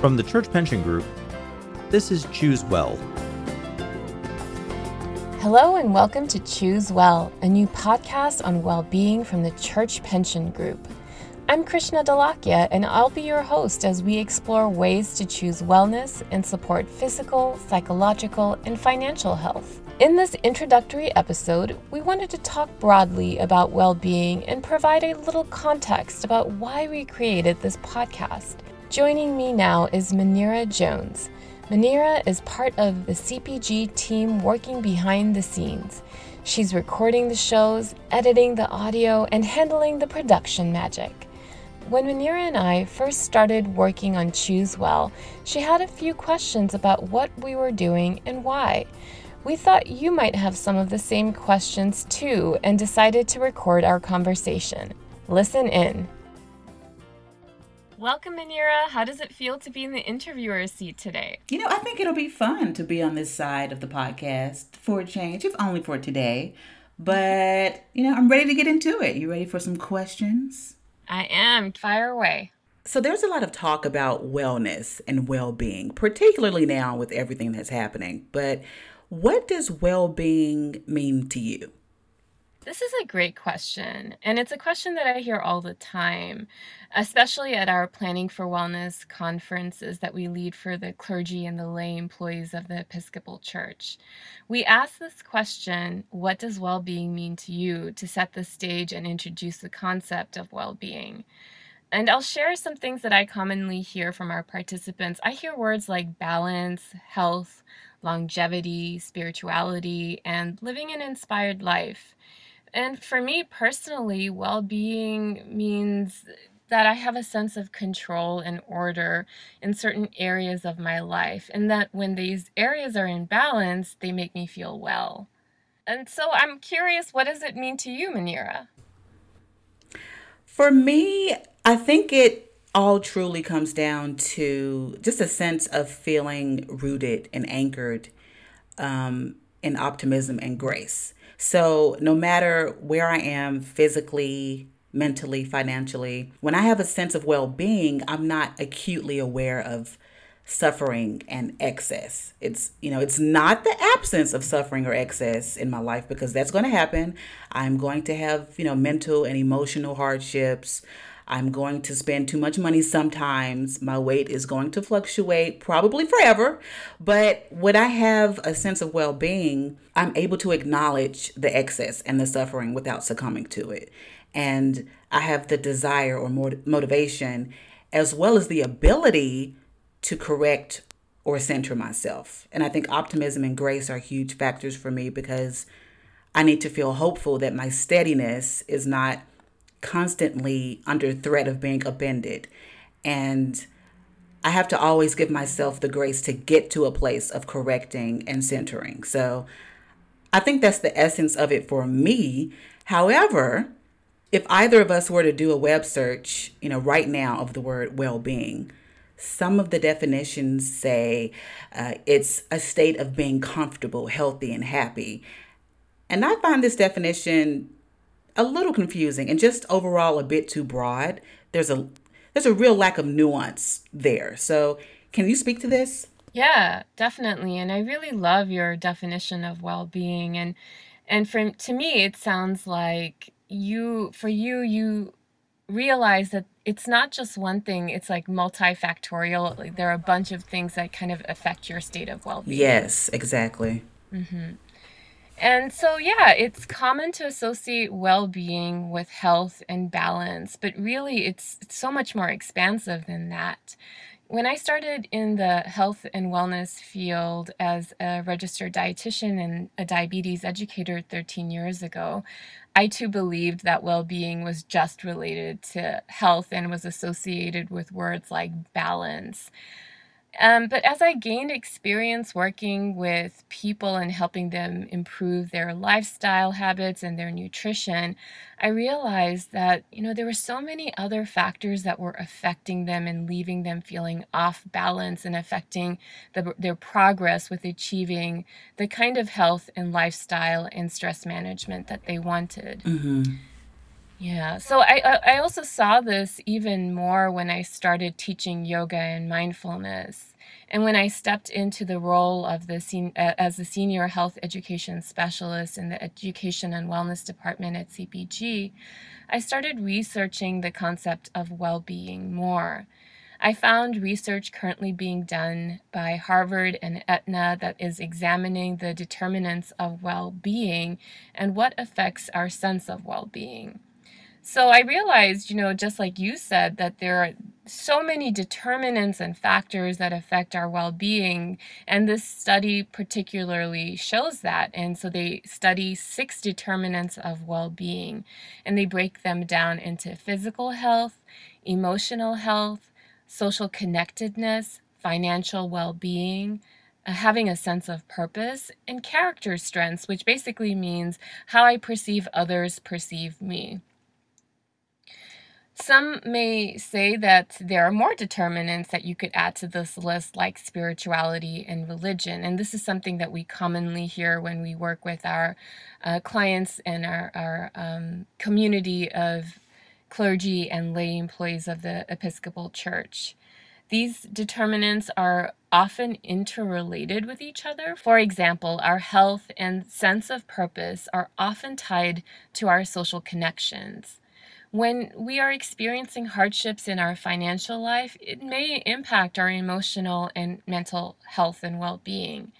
From the Church Pension Group, this is Choose Well. Hello, and welcome to Choose Well, a new podcast on well being from the Church Pension Group. I'm Krishna Dalakia, and I'll be your host as we explore ways to choose wellness and support physical, psychological, and financial health. In this introductory episode, we wanted to talk broadly about well being and provide a little context about why we created this podcast. Joining me now is Manira Jones. Manira is part of the CPG team working behind the scenes. She's recording the shows, editing the audio, and handling the production magic. When Manira and I first started working on Choose Well, she had a few questions about what we were doing and why. We thought you might have some of the same questions too and decided to record our conversation. Listen in. Welcome, Manira. How does it feel to be in the interviewer's seat today? You know, I think it'll be fun to be on this side of the podcast for a change, if only for today. But, you know, I'm ready to get into it. You ready for some questions? I am. Fire away. So, there's a lot of talk about wellness and well being, particularly now with everything that's happening. But what does well being mean to you? This is a great question. And it's a question that I hear all the time, especially at our Planning for Wellness conferences that we lead for the clergy and the lay employees of the Episcopal Church. We ask this question What does well being mean to you? to set the stage and introduce the concept of well being. And I'll share some things that I commonly hear from our participants. I hear words like balance, health, longevity, spirituality, and living an inspired life. And for me personally, well being means that I have a sense of control and order in certain areas of my life, and that when these areas are in balance, they make me feel well. And so I'm curious, what does it mean to you, Manira? For me, I think it all truly comes down to just a sense of feeling rooted and anchored um, in optimism and grace. So, no matter where I am physically, mentally, financially, when I have a sense of well being, I'm not acutely aware of suffering and excess. It's, you know, it's not the absence of suffering or excess in my life because that's going to happen. I'm going to have, you know, mental and emotional hardships. I'm going to spend too much money sometimes. My weight is going to fluctuate probably forever. But when I have a sense of well being, I'm able to acknowledge the excess and the suffering without succumbing to it. And I have the desire or motivation as well as the ability to correct or center myself. And I think optimism and grace are huge factors for me because I need to feel hopeful that my steadiness is not constantly under threat of being upended. And I have to always give myself the grace to get to a place of correcting and centering. So I think that's the essence of it for me. However, if either of us were to do a web search, you know, right now of the word well being, some of the definitions say uh, it's a state of being comfortable, healthy, and happy. And I find this definition a little confusing and just overall a bit too broad. There's a there's a real lack of nuance there. So, can you speak to this? Yeah, definitely. And I really love your definition of well-being and and from to me it sounds like you for you you realize that it's not just one thing it's like multifactorial like there are a bunch of things that kind of affect your state of well-being yes exactly mm-hmm. And so, yeah, it's common to associate well being with health and balance, but really it's, it's so much more expansive than that. When I started in the health and wellness field as a registered dietitian and a diabetes educator 13 years ago, I too believed that well being was just related to health and was associated with words like balance. Um, but as I gained experience working with people and helping them improve their lifestyle habits and their nutrition, I realized that, you know, there were so many other factors that were affecting them and leaving them feeling off balance and affecting the, their progress with achieving the kind of health and lifestyle and stress management that they wanted. Mm-hmm. Yeah. So I I also saw this even more when I started teaching yoga and mindfulness. And when I stepped into the role of the sen- as the senior health education specialist in the education and wellness department at CPG, I started researching the concept of well-being more. I found research currently being done by Harvard and Aetna that is examining the determinants of well being and what affects our sense of well being. So I realized, you know, just like you said, that there are so many determinants and factors that affect our well being. And this study particularly shows that. And so they study six determinants of well being and they break them down into physical health, emotional health, social connectedness, financial well being, uh, having a sense of purpose, and character strengths, which basically means how I perceive others perceive me. Some may say that there are more determinants that you could add to this list, like spirituality and religion. And this is something that we commonly hear when we work with our uh, clients and our, our um, community of clergy and lay employees of the Episcopal Church. These determinants are often interrelated with each other. For example, our health and sense of purpose are often tied to our social connections. When we are experiencing hardships in our financial life, it may impact our emotional and mental health and well being.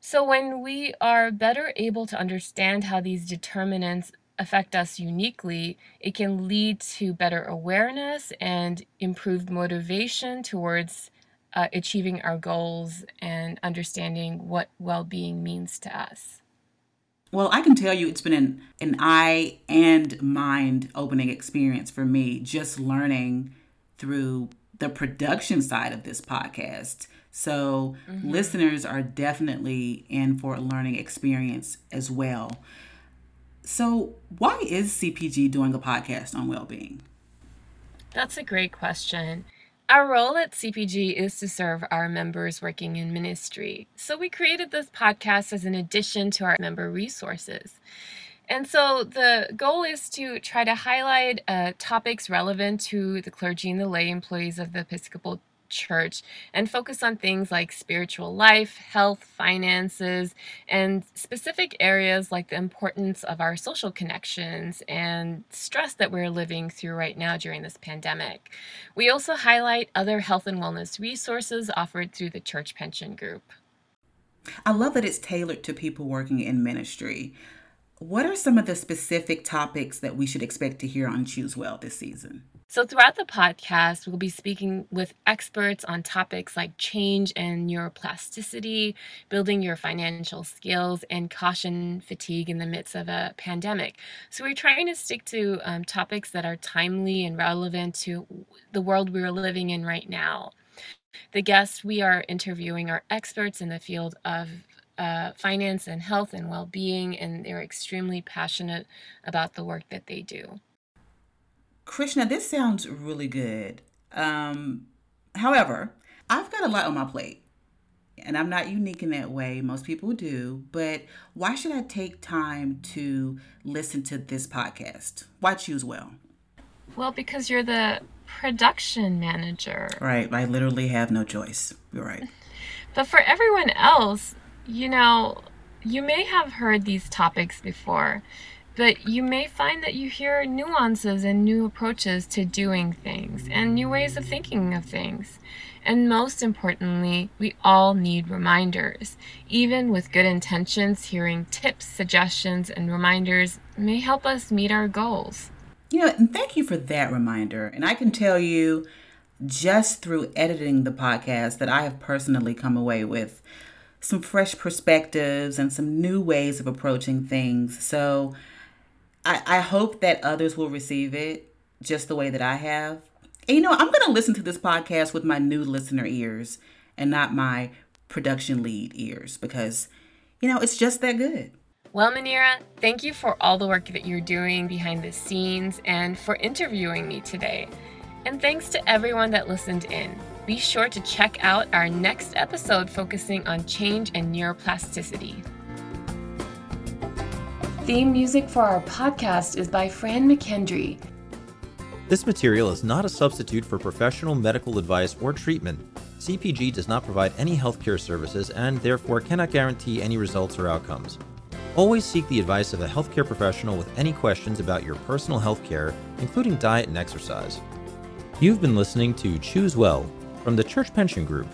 So, when we are better able to understand how these determinants affect us uniquely, it can lead to better awareness and improved motivation towards uh, achieving our goals and understanding what well being means to us. Well, I can tell you it's been an, an eye and mind opening experience for me just learning through the production side of this podcast. So, mm-hmm. listeners are definitely in for a learning experience as well. So, why is CPG doing a podcast on well being? That's a great question. Our role at CPG is to serve our members working in ministry. So we created this podcast as an addition to our member resources. And so the goal is to try to highlight uh, topics relevant to the clergy and the lay employees of the Episcopal church and focus on things like spiritual life, health, finances, and specific areas like the importance of our social connections and stress that we're living through right now during this pandemic. We also highlight other health and wellness resources offered through the Church Pension Group. I love that it's tailored to people working in ministry. What are some of the specific topics that we should expect to hear on Choose Well this season? So, throughout the podcast, we'll be speaking with experts on topics like change and neuroplasticity, building your financial skills, and caution fatigue in the midst of a pandemic. So, we're trying to stick to um, topics that are timely and relevant to the world we're living in right now. The guests we are interviewing are experts in the field of uh, finance and health and well being, and they're extremely passionate about the work that they do. Krishna, this sounds really good. Um, however, I've got a lot on my plate. And I'm not unique in that way. Most people do. But why should I take time to listen to this podcast? Why choose well? Well, because you're the production manager. Right. I literally have no choice. You're right. But for everyone else, you know, you may have heard these topics before but you may find that you hear nuances and new approaches to doing things and new ways of thinking of things. And most importantly, we all need reminders. Even with good intentions, hearing tips, suggestions, and reminders may help us meet our goals. You know, and thank you for that reminder. And I can tell you just through editing the podcast that I have personally come away with some fresh perspectives and some new ways of approaching things. So, I, I hope that others will receive it just the way that I have. And you know, I'm going to listen to this podcast with my new listener ears and not my production lead ears because, you know, it's just that good. Well, Manira, thank you for all the work that you're doing behind the scenes and for interviewing me today. And thanks to everyone that listened in. Be sure to check out our next episode focusing on change and neuroplasticity. Theme music for our podcast is by Fran McKendree. This material is not a substitute for professional medical advice or treatment. CPG does not provide any healthcare services and therefore cannot guarantee any results or outcomes. Always seek the advice of a healthcare professional with any questions about your personal healthcare, including diet and exercise. You've been listening to Choose Well from the Church Pension Group.